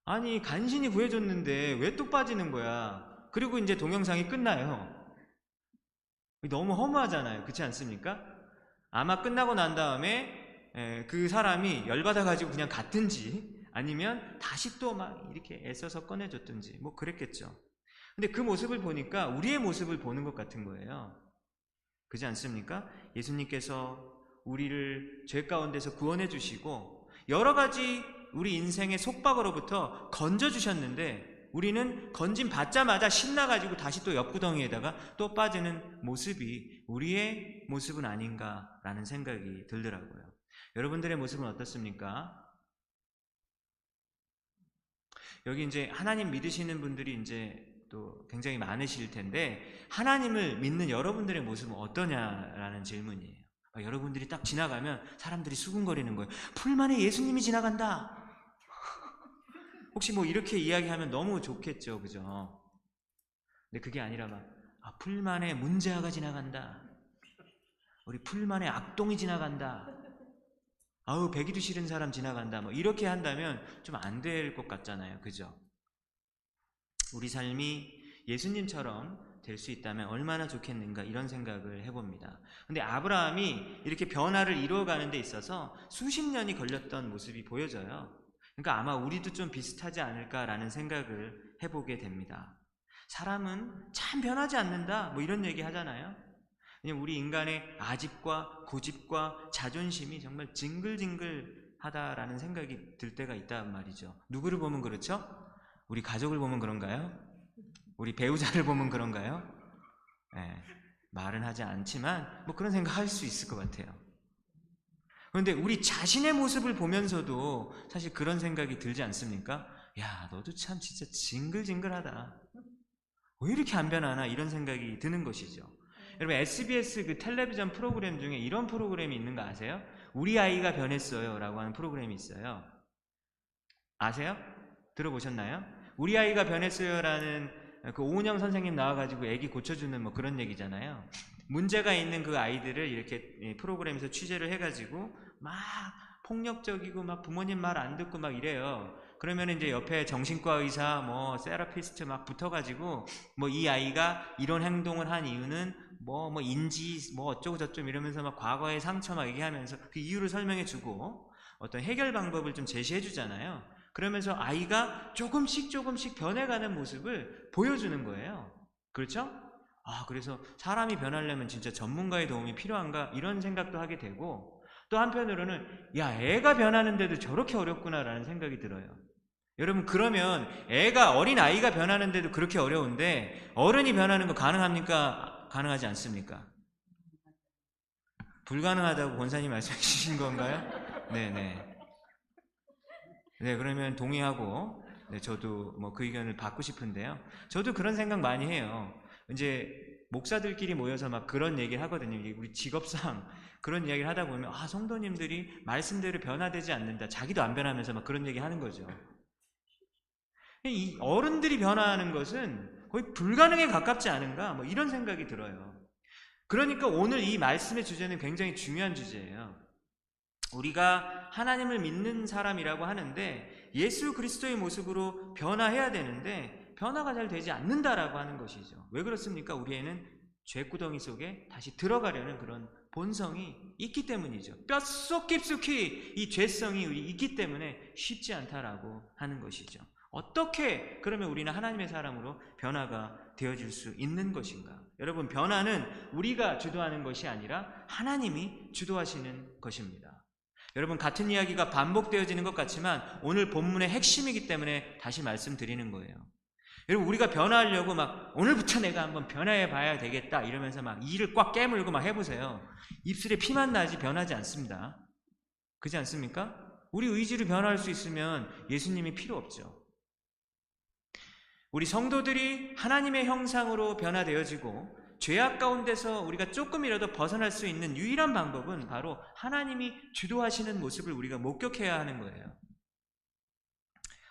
아니, 간신히 구해줬는데 왜 또 빠지는 거야? 그리고 이제 동영상이 끝나요. 너무 허무하잖아요. 그렇지 않습니까? 아마 끝나고 난 다음에 그 사람이 열받아가지고 그냥 갔든지 아니면 다시 또 막 이렇게 애써서 꺼내줬든지 뭐 그랬겠죠. 근데 그 모습을 보니까 우리의 모습을 보는 것 같은 거예요. 그렇지 않습니까? 예수님께서 우리를 죄 가운데서 구원해 주시고 여러 가지 우리 인생의 속박으로부터 건져 주셨는데 우리는 건진 받자마자 신나가지고 다시 또 옆구덩이에다가 또 빠지는 모습이 우리의 모습은 아닌가라는 생각이 들더라고요. 여러분들의 모습은 어떻습니까? 여기 이제 하나님 믿으시는 분들이 이제 또 굉장히 많으실 텐데 하나님을 믿는 여러분들의 모습은 어떠냐라는 질문이에요. 아, 여러분들이 딱 지나가면 사람들이 수군거리는 거예요. 풀만에 예수님이 지나간다. 혹시 뭐 이렇게 이야기하면 너무 좋겠죠, 그죠? 근데 그게 아니라 막 아, 풀만에 문제아가 지나간다. 우리 풀만에 악동이 지나간다. 아우 배기도 싫은 사람 지나간다. 뭐 이렇게 한다면 좀 안 될 것 같잖아요, 그죠? 우리 삶이 예수님처럼 될 수 있다면 얼마나 좋겠는가 이런 생각을 해봅니다. 근데 아브라함이 이렇게 변화를 이루어가는 데 있어서 수십 년이 걸렸던 모습이 보여져요. 그러니까 아마 우리도 좀 비슷하지 않을까라는 생각을 해보게 됩니다. 사람은 참 변하지 않는다 뭐 이런 얘기 하잖아요. 우리 인간의 아집과 고집과 자존심이 정말 징글징글하다라는 생각이 들 때가 있단 말이죠. 누구를 보면 그렇죠? 우리 가족을 보면 그런가요? 우리 배우자를 보면 그런가요? 네, 말은 하지 않지만 뭐 그런 생각 할 수 있을 것 같아요. 그런데 우리 자신의 모습을 보면서도 사실 그런 생각이 들지 않습니까? 야, 너도 참 진짜 징글징글하다. 왜 이렇게 안 변하나? 이런 생각이 드는 것이죠. 여러분, SBS 그 텔레비전 프로그램 중에 이런 프로그램이 있는 거 아세요? 우리 아이가 변했어요. 라고 하는 프로그램이 있어요. 아세요? 들어보셨나요? 우리 아이가 변했어요라는 그 오은영 선생님 나와가지고 애기 고쳐주는 뭐 그런 얘기잖아요. 문제가 있는 그 아이들을 이렇게 프로그램에서 취재를 해가지고 막 폭력적이고 막 부모님 말 안 듣고 막 이래요. 그러면 이제 옆에 정신과 의사, 뭐 세라피스트 막 붙어가지고 뭐 이 아이가 이런 행동을 한 이유는 뭐뭐 인지 뭐 어쩌고 저쩌고 이러면서 막 과거의 상처 막 얘기하면서 그 이유를 설명해주고 어떤 해결 방법을 좀 제시해주잖아요. 그러면서 아이가 조금씩 조금씩 변해가는 모습을 보여주는 거예요. 그렇죠? 아, 그래서 사람이 변하려면 진짜 전문가의 도움이 필요한가? 이런 생각도 하게 되고, 또 한편으로는, 야, 애가 변하는데도 저렇게 어렵구나라는 생각이 들어요. 여러분, 그러면 애가, 어린 아이가 변하는데도 그렇게 어려운데, 어른이 변하는 거 가능합니까? 가능하지 않습니까? 불가능하다고 권사님 말씀해 주신 건가요? 네네. 네, 그러면 동의하고, 네, 저도 뭐 그 의견을 받고 싶은데요. 저도 그런 생각 많이 해요. 이제 목사들끼리 모여서 막 그런 얘기를 하거든요. 우리 직업상 그런 이야기를 하다 보면 아 성도님들이 말씀대로 변화되지 않는다. 자기도 안 변하면서 막 그런 얘기 하는 거죠. 이 어른들이 변화하는 것은 거의 불가능에 가깝지 않은가? 뭐 이런 생각이 들어요. 그러니까 오늘 이 말씀의 주제는 굉장히 중요한 주제예요. 우리가 하나님을 믿는 사람이라고 하는데 예수 그리스도의 모습으로 변화해야 되는데 변화가 잘 되지 않는다라고 하는 것이죠. 왜 그렇습니까? 우리에는 죄구덩이 속에 다시 들어가려는 그런 본성이 있기 때문이죠. 뼛속 깊숙이 이 죄성이 있기 때문에 쉽지 않다라고 하는 것이죠. 어떻게 그러면 우리는 하나님의 사람으로 변화가 되어질 수 있는 것인가? 여러분, 변화는 우리가 주도하는 것이 아니라 하나님이 주도하시는 것입니다. 여러분 같은 이야기가 반복되어지는 것 같지만 오늘 본문의 핵심이기 때문에 다시 말씀드리는 거예요. 여러분 우리가 변화하려고 막 오늘부터 내가 한번 변화해 봐야 되겠다 이러면서 막 이를 꽉 깨물고 막 해보세요. 입술에 피만 나지 변하지 않습니다. 그지 않습니까? 우리 의지로 변화할 수 있으면 예수님이 필요 없죠. 우리 성도들이 하나님의 형상으로 변화되어지고 죄악 가운데서 우리가 조금이라도 벗어날 수 있는 유일한 방법은 바로 하나님이 주도하시는 모습을 우리가 목격해야 하는 거예요.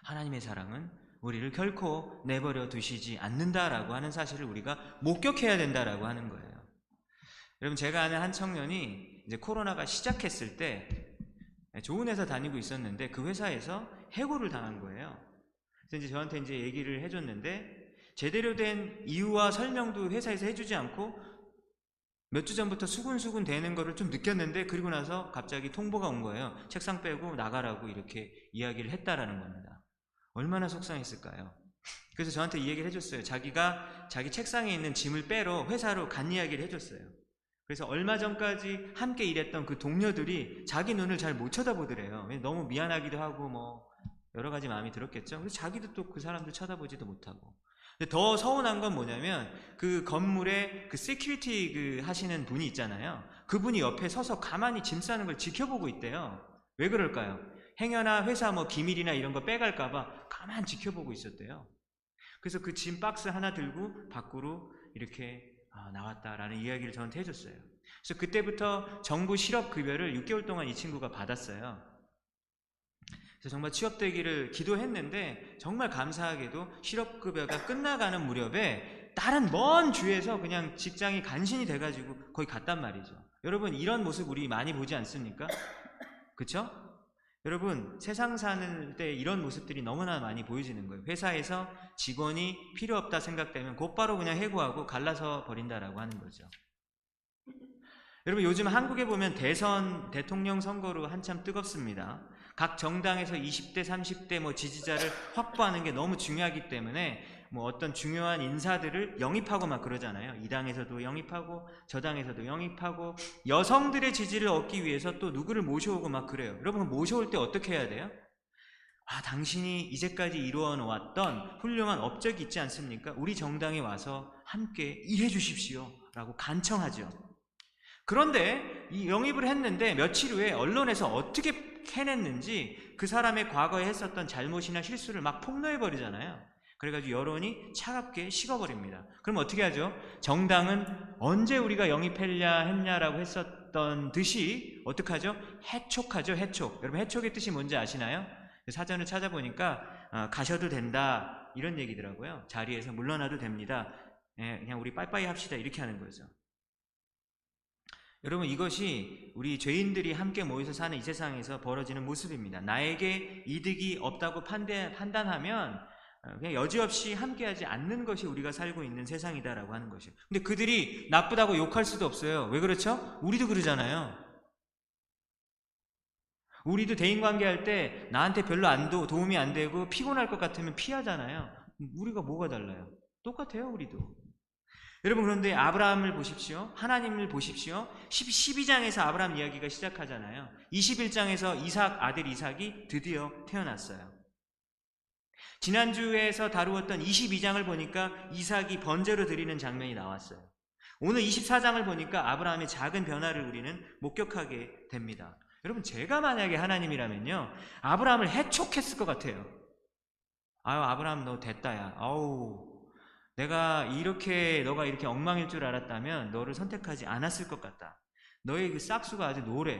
하나님의 사랑은 우리를 결코 내버려 두시지 않는다라고 하는 사실을 우리가 목격해야 된다라고 하는 거예요. 여러분 제가 아는 한 청년이 이제 코로나가 시작했을 때 좋은 회사 다니고 있었는데 그 회사에서 해고를 당한 거예요. 그래서 이제 저한테 이제 얘기를 해줬는데 제대로 된 이유와 설명도 회사에서 해주지 않고 몇 주 전부터 수군수군 되는 거를 좀 느꼈는데 그리고 나서 갑자기 통보가 온 거예요. 책상 빼고 나가라고 이렇게 이야기를 했다라는 겁니다. 얼마나 속상했을까요? 그래서 저한테 이 얘기를 해줬어요. 자기가 자기 책상에 있는 짐을 빼러 회사로 간 이야기를 해줬어요. 그래서 얼마 전까지 함께 일했던 그 동료들이 자기 눈을 잘 못 쳐다보더래요. 너무 미안하기도 하고 뭐 여러 가지 마음이 들었겠죠. 그래서 자기도 또 그 사람들 쳐다보지도 못하고. 더 서운한 건 뭐냐면 그 건물에 그 security 그 하시는 분이 있잖아요. 그분이 옆에 서서 가만히 짐 싸는 걸 지켜보고 있대요. 왜 그럴까요? 행여나 회사 뭐 기밀이나 이런 거 빼갈까봐 가만 지켜보고 있었대요. 그래서 그 짐 박스 하나 들고 밖으로 이렇게 아, 나왔다라는 이야기를 저한테 해줬어요. 그래서 그때부터 정부 실업급여를 6개월 동안 이 친구가 받았어요. 그래서 정말 취업되기를 기도했는데 정말 감사하게도 실업급여가 끝나가는 무렵에 다른 먼 주에서 그냥 직장이 간신히 돼가지고 거의 갔단 말이죠. 여러분 이런 모습 우리 많이 보지 않습니까? 그쵸? 여러분 세상 사는 때 이런 모습들이 너무나 많이 보여지는 거예요. 회사에서 직원이 필요 없다 생각되면 곧바로 그냥 해고하고 갈라서 버린다라고 하는 거죠. 여러분 요즘 한국에 보면 대선 대통령 선거로 한참 뜨겁습니다. 각 정당에서 20대, 30대 뭐 지지자를 확보하는 게 너무 중요하기 때문에 뭐 어떤 중요한 인사들을 영입하고 막 그러잖아요. 이 당에서도 영입하고 저 당에서도 영입하고 여성들의 지지를 얻기 위해서 또 누구를 모셔오고 막 그래요. 여러분 모셔올 때 어떻게 해야 돼요? 아, 당신이 이제까지 이루어 놓았던 훌륭한 업적이 있지 않습니까? 우리 정당에 와서 함께 일해 주십시오. 라고 간청하죠. 그런데 이 영입을 했는데 며칠 후에 언론에서 어떻게 해냈는지 그 사람의 과거에 했었던 잘못이나 실수를 막 폭로해 버리잖아요. 그래가지고 여론이 차갑게 식어버립니다. 그럼 어떻게 하죠? 정당은 언제 우리가 영입했냐 했냐라고 했었던 듯이 어떻게 하죠? 해촉하죠, 해촉. 여러분 해촉의 뜻이 뭔지 아시나요? 사전을 찾아보니까 어, 가셔도 된다 이런 얘기더라고요. 자리에서 물러나도 됩니다. 예, 그냥 우리 빠이빠이 합시다 이렇게 하는 거죠. 여러분 이것이 우리 죄인들이 함께 모여서 사는 이 세상에서 벌어지는 모습입니다. 나에게 이득이 없다고 판단하면 어, 그냥 여지없이 함께하지 않는 것이 우리가 살고 있는 세상이다라고 하는 것이에요. 근데 그들이 나쁘다고 욕할 수도 없어요. 왜 그렇죠? 우리도 그러잖아요. 우리도 대인 관계 할 때 나한테 별로 안 도, 도움이 안 되고 피곤할 것 같으면 피하잖아요. 우리가 뭐가 달라요? 똑같아요, 우리도. 여러분 그런데 아브라함을 보십시오. 하나님을 보십시오. 12장에서 아브라함 이야기가 시작하잖아요. 21장에서 이삭 아들 이삭이 드디어 태어났어요. 지난주에서 다루었던 22장을 보니까 이삭이 번제로 드리는 장면이 나왔어요. 오늘 24장을 보니까 아브라함의 작은 변화를 우리는 목격하게 됩니다. 여러분 제가 만약에 하나님이라면요. 아브라함을 해촉했을 것 같아요. 아유 아브라함 너 됐다 야. 아우 내가 이렇게 너가 이렇게 엉망일 줄 알았다면 너를 선택하지 않았을 것 같다. 너의 그 싹수가 아주 노래.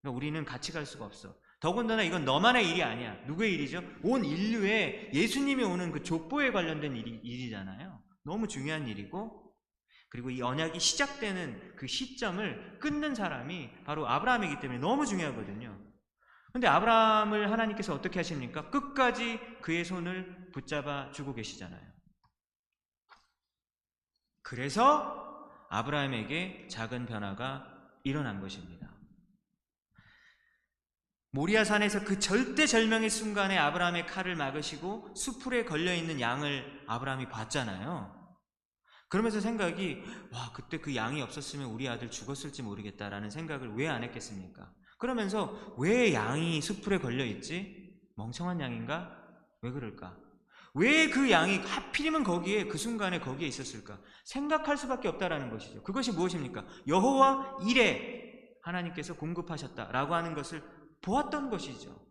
그러니까 우리는 같이 갈 수가 없어. 더군다나 이건 너만의 일이 아니야. 누구의 일이죠? 온 인류에 예수님이 오는 그 족보에 관련된 일이, 일이잖아요. 너무 중요한 일이고 그리고 이 언약이 시작되는 그 시점을 끊는 사람이 바로 아브라함이기 때문에 너무 중요하거든요. 근데 아브라함을 하나님께서 어떻게 하십니까? 끝까지 그의 손을 붙잡아 주고 계시잖아요. 그래서 아브라함에게 작은 변화가 일어난 것입니다. 모리아산에서 그 절대 절명의 순간에 아브라함의 칼을 막으시고 수풀에 걸려있는 양을 아브라함이 봤잖아요. 그러면서 생각이, 와, 그때 그 양이 없었으면 우리 아들 죽었을지 모르겠다라는 생각을 왜 안 했겠습니까? 그러면서 왜 양이 수풀에 걸려있지? 멍청한 양인가? 왜 그럴까? 왜 그 양이 하필이면 거기에 그 순간에 거기에 있었을까? 생각할 수밖에 없다라는 것이죠. 그것이 무엇입니까? 여호와 이래 하나님께서 공급하셨다라고 하는 것을 보았던 것이죠.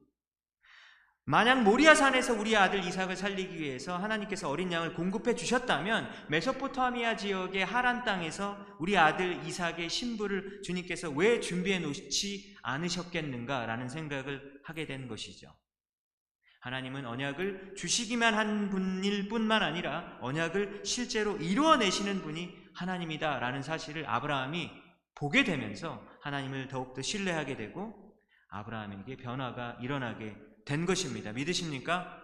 만약 모리아산에서 우리 아들 이삭을 살리기 위해서 하나님께서 어린 양을 공급해 주셨다면 메소포타미아 지역의 하란 땅에서 우리 아들 이삭의 신부를 주님께서 왜 준비해 놓지 않으셨겠는가라는 생각을 하게 된 것이죠. 하나님은 언약을 주시기만 한 분일 뿐만 아니라 언약을 실제로 이루어내시는 분이 하나님이다라는 사실을 아브라함이 보게 되면서 하나님을 더욱더 신뢰하게 되고 아브라함에게 변화가 일어나게 된 것입니다. 믿으십니까?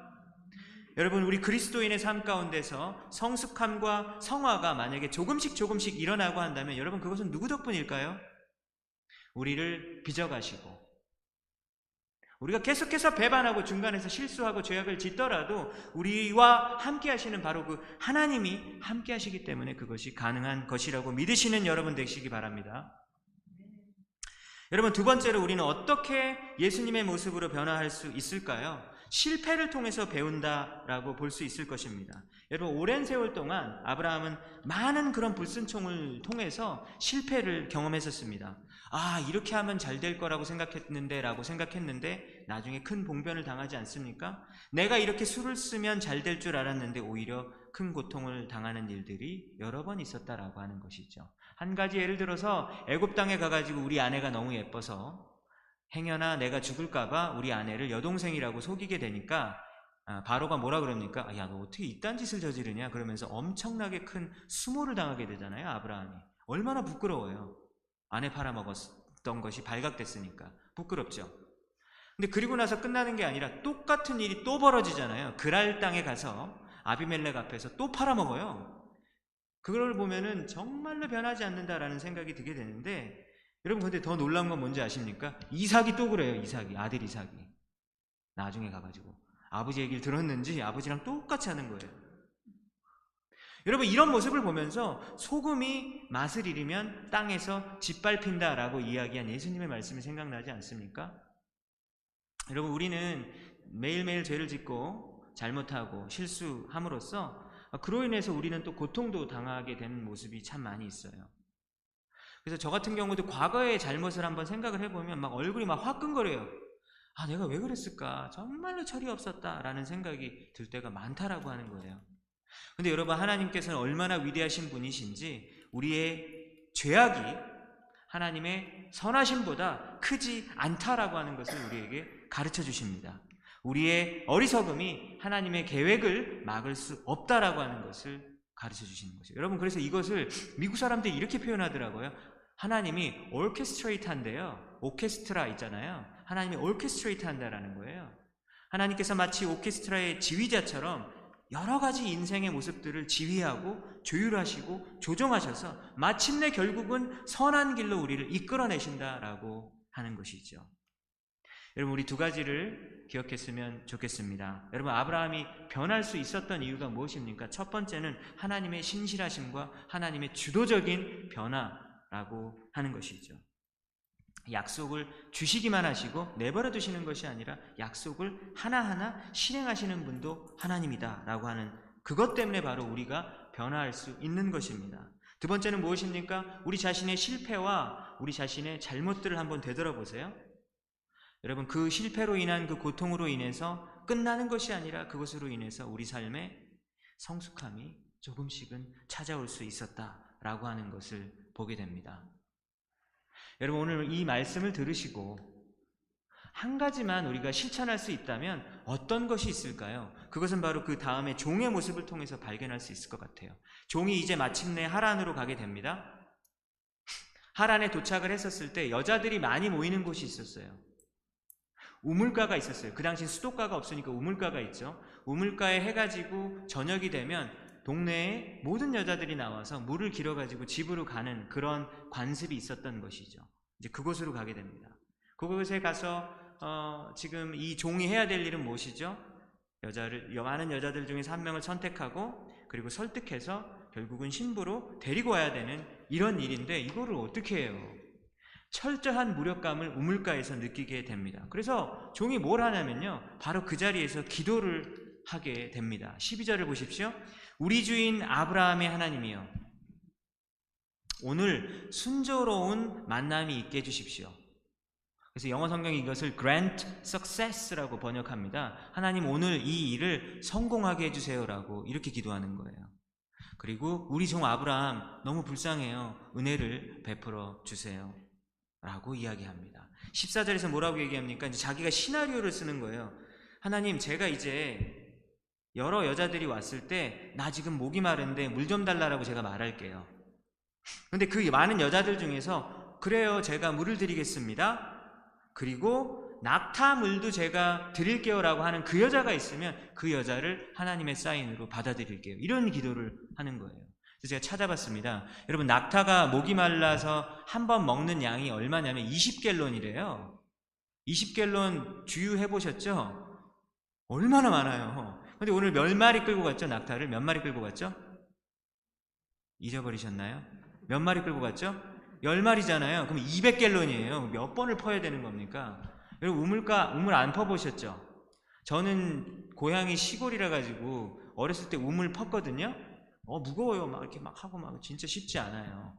여러분, 우리 그리스도인의 삶 가운데서 성숙함과 성화가 만약에 조금씩 조금씩 일어나고 한다면 여러분, 그것은 누구 덕분일까요? 우리를 빚어가시고, 우리가 계속해서 배반하고 중간에서 실수하고 죄악을 짓더라도 우리와 함께 하시는 바로 그 하나님이 함께 하시기 때문에 그것이 가능한 것이라고 믿으시는 여러분 되시기 바랍니다. 여러분 두 번째로 우리는 어떻게 예수님의 모습으로 변화할 수 있을까요? 실패를 통해서 배운다라고 볼 수 있을 것입니다. 여러분 오랜 세월 동안 아브라함은 많은 그런 불순총을 통해서 실패를 경험했었습니다. 아 이렇게 하면 잘 될 거라고 생각했는데라고 생각했는데 나중에 큰 봉변을 당하지 않습니까? 내가 이렇게 술을 쓰면 잘 될 줄 알았는데 오히려 큰 고통을 당하는 일들이 여러 번 있었다라고 하는 것이죠. 한 가지 예를 들어서 애굽 땅에 가가지고 우리 아내가 너무 예뻐서 행여나 내가 죽을까봐 우리 아내를 여동생이라고 속이게 되니까 아, 바로가 뭐라 그럽니까? 아, 야, 너 어떻게 이딴 짓을 저지르냐? 그러면서 엄청나게 큰 수모를 당하게 되잖아요, 아브라함이. 얼마나 부끄러워요. 아내 팔아먹었던 것이 발각됐으니까. 부끄럽죠. 근데 그리고 나서 끝나는 게 아니라 똑같은 일이 또 벌어지잖아요. 그랄 땅에 가서 아비멜렉 앞에서 또 팔아먹어요. 그걸 보면은 정말로 변하지 않는다라는 생각이 들게 되는데 여러분 근데 더 놀라운 건 뭔지 아십니까? 이삭이 또 그래요. 이삭이 아들 이삭이 나중에 가가지고 아버지 얘기를 들었는지 아버지랑 똑같이 하는 거예요. 여러분 이런 모습을 보면서 소금이 맛을 잃으면 땅에서 짓밟힌다라고 이야기한 예수님의 말씀이 생각나지 않습니까? 여러분 우리는 매일매일 죄를 짓고 잘못하고 실수함으로써 그로 인해서 우리는 또 고통도 당하게 되는 모습이 참 많이 있어요. 그래서 저 같은 경우도 과거의 잘못을 한번 생각을 해보면 막 얼굴이 막 화끈거려요. 아, 내가 왜 그랬을까? 정말로 철이 없었다 라는 생각이 들 때가 많다라고 하는 거예요. 근데 여러분, 하나님께서는 얼마나 위대하신 분이신지 우리의 죄악이 하나님의 선하심보다 크지 않다라고 하는 것을 우리에게 가르쳐 주십니다. 우리의 어리석음이 하나님의 계획을 막을 수 없다라고 하는 것을 가르쳐 주시는 거죠. 여러분, 그래서 이것을 미국 사람들이 이렇게 표현하더라고요. 하나님이 오케스트레이트 한대요. 오케스트라 있잖아요. 하나님이 오케스트레이트 한다라는 거예요. 하나님께서 마치 오케스트라의 지휘자처럼 여러 가지 인생의 모습들을 지휘하고 조율하시고 조정하셔서 마침내 결국은 선한 길로 우리를 이끌어내신다라고 하는 것이죠. 여러분 우리 두 가지를 기억했으면 좋겠습니다. 여러분 아브라함이 변할 수 있었던 이유가 무엇입니까? 첫 번째는 하나님의 신실하심과 하나님의 주도적인 변화라고 하는 것이죠. 약속을 주시기만 하시고 내버려 두시는 것이 아니라 약속을 하나하나 실행하시는 분도 하나님이다라고 하는 그것 때문에 바로 우리가 변화할 수 있는 것입니다. 두 번째는 무엇입니까? 우리 자신의 실패와 우리 자신의 잘못들을 한번 되돌아보세요. 여러분 그 실패로 인한 그 고통으로 인해서 끝나는 것이 아니라 그것으로 인해서 우리 삶에 성숙함이 조금씩은 찾아올 수 있었다라고 하는 것을 보게 됩니다. 여러분 오늘 이 말씀을 들으시고 한 가지만 우리가 실천할 수 있다면 어떤 것이 있을까요? 그것은 바로 그 다음에 종의 모습을 통해서 발견할 수 있을 것 같아요. 종이 이제 마침내 하란으로 가게 됩니다. 하란에 도착을 했었을 때 여자들이 많이 모이는 곳이 있었어요. 우물가가 있었어요. 그 당시 수도가가 없으니까 우물가가 있죠. 우물가에 해가지고 저녁이 되면 동네에 모든 여자들이 나와서 물을 길어가지고 집으로 가는 그런 관습이 있었던 것이죠. 이제 그곳으로 가게 됩니다. 그곳에 가서 어, 지금 이 종이 해야 될 일은 무엇이죠? 여자를 많은 여자들 중에서 한 명을 선택하고 그리고 설득해서 결국은 신부로 데리고 와야 되는 이런 일인데 이거를 어떻게 해요? 철저한 무력감을 우물가에서 느끼게 됩니다. 그래서 종이 뭘 하냐면요. 바로 그 자리에서 기도를 하게 됩니다. 12절을 보십시오. 우리 주인 아브라함의 하나님이요. 오늘 순조로운 만남이 있게 해주십시오. 그래서 영어 성경이 이것을 grant success라고 번역합니다. 하나님 오늘 이 일을 성공하게 해주세요라고 이렇게 기도하는 거예요. 그리고 우리 종 아브라함 너무 불쌍해요. 은혜를 베풀어 주세요. 라고 이야기합니다. 14절에서 뭐라고 얘기합니까? 이제 자기가 시나리오를 쓰는 거예요. 하나님, 제가 이제 여러 여자들이 왔을 때 나 지금 목이 마른데 물 좀 달라라고 제가 말할게요. 근데 그 많은 여자들 중에서 그래요, 제가 물을 드리겠습니다. 그리고 낙타물도 제가 드릴게요 라고 하는 그 여자가 있으면 그 여자를 하나님의 사인으로 받아들일게요. 이런 기도를 하는 거예요. 제가 찾아봤습니다. 여러분 낙타가 목이 말라서 한 번 먹는 양이 얼마냐면 20갤론이래요. 20갤론 주유해 보셨죠? 얼마나 많아요. 근데 오늘 몇 마리 끌고 갔죠? 낙타를 몇 마리 끌고 갔죠? 잊어버리셨나요? 몇 마리 끌고 갔죠? 10마리잖아요. 그럼 200갤론이에요. 몇 번을 퍼야 되는 겁니까? 여러분 우물가 우물 안 퍼보셨죠? 저는 고향이 시골이라 가지고 어렸을 때 우물 펐거든요. 어 무거워요. 막 이렇게 막 하고 막 진짜 쉽지 않아요.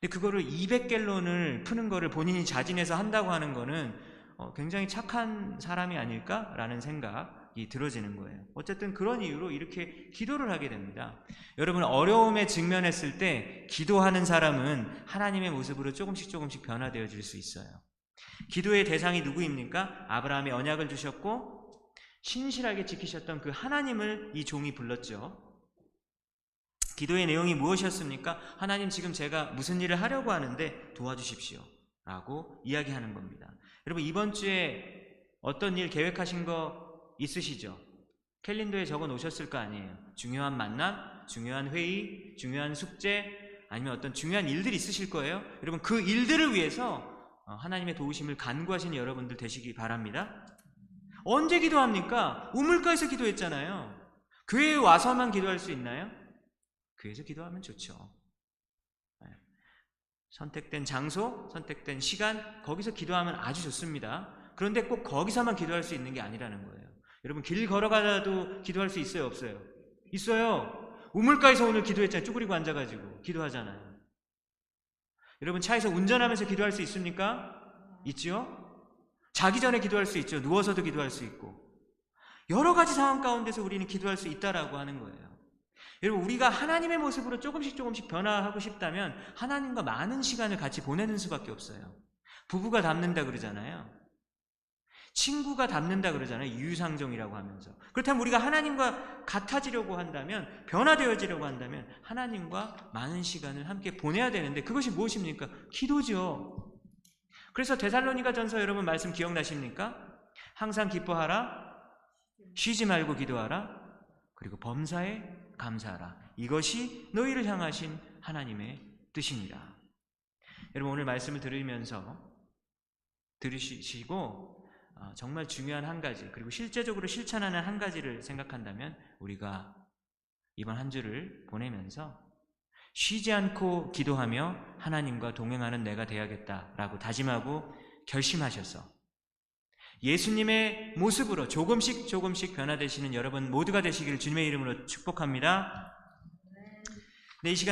근데 그거를 200갤론을 푸는 거를 본인이 자진해서 한다고 하는 거는 어, 굉장히 착한 사람이 아닐까라는 생각이 들어지는 거예요. 어쨌든 그런 이유로 이렇게 기도를 하게 됩니다. 여러분 어려움에 직면했을 때 기도하는 사람은 하나님의 모습으로 조금씩 조금씩 변화되어질 수 있어요. 기도의 대상이 누구입니까? 아브라함의 언약을 주셨고 신실하게 지키셨던 그 하나님을 이 종이 불렀죠. 기도의 내용이 무엇이었습니까? 하나님 지금 제가 무슨 일을 하려고 하는데 도와주십시오. 라고 이야기하는 겁니다. 여러분 이번 주에 어떤 일 계획하신 거 있으시죠? 캘린더에 적어 놓으셨을 거 아니에요. 중요한 만남, 중요한 회의, 중요한 숙제, 아니면 어떤 중요한 일들이 있으실 거예요. 여러분 그 일들을 위해서 어, 하나님의 도우심을 간구하시는 여러분들 되시기 바랍니다. 언제 기도합니까? 우물가에서 기도했잖아요. 교회에 와서만 기도할 수 있나요? 교회에서 기도하면 좋죠. 네. 선택된 장소, 선택된 시간, 거기서 기도하면 아주 좋습니다. 그런데 꼭 거기서만 기도할 수 있는 게 아니라는 거예요. 여러분, 길 걸어가다도 기도할 수 있어요, 없어요? 있어요. 우물가에서 오늘 기도했잖아요. 쭈그리고 앉아가지고 기도하잖아요. 여러분, 차에서 운전하면서 기도할 수 있습니까? 있죠? 자기 전에 기도할 수 있죠. 누워서도 기도할 수 있고. 여러 가지 상황 가운데서 우리는 기도할 수 있다라고 하는 거예요. 여러분, 우리가 하나님의 모습으로 조금씩 조금씩 변화하고 싶다면 하나님과 많은 시간을 같이 보내는 수밖에 없어요. 부부가 닮는다 그러잖아요. 친구가 닮는다 그러잖아요. 유상종이라고 하면서. 그렇다면 우리가 하나님과 같아지려고 한다면, 변화되어지려고 한다면, 하나님과 많은 시간을 함께 보내야 되는데, 그것이 무엇입니까? 기도죠. 그래서 데살로니가 전서 여러분 말씀 기억나십니까? 항상 기뻐하라, 쉬지 말고 기도하라, 그리고 범사에 감사하라. 이것이 너희를 향하신 하나님의 뜻입니다. 여러분 오늘 말씀을 들으면서 들으시고 어, 정말 중요한 한 가지 그리고 실제적으로 실천하는 한 가지를 생각한다면 우리가 이번 한 주를 보내면서 쉬지 않고 기도하며 하나님과 동행하는 내가 되야겠다라고 다짐하고 결심하셔서 예수님의 모습으로 조금씩 조금씩 변화되시는 여러분 모두가 되시기를 주님의 이름으로 축복합니다. 네, 이 시간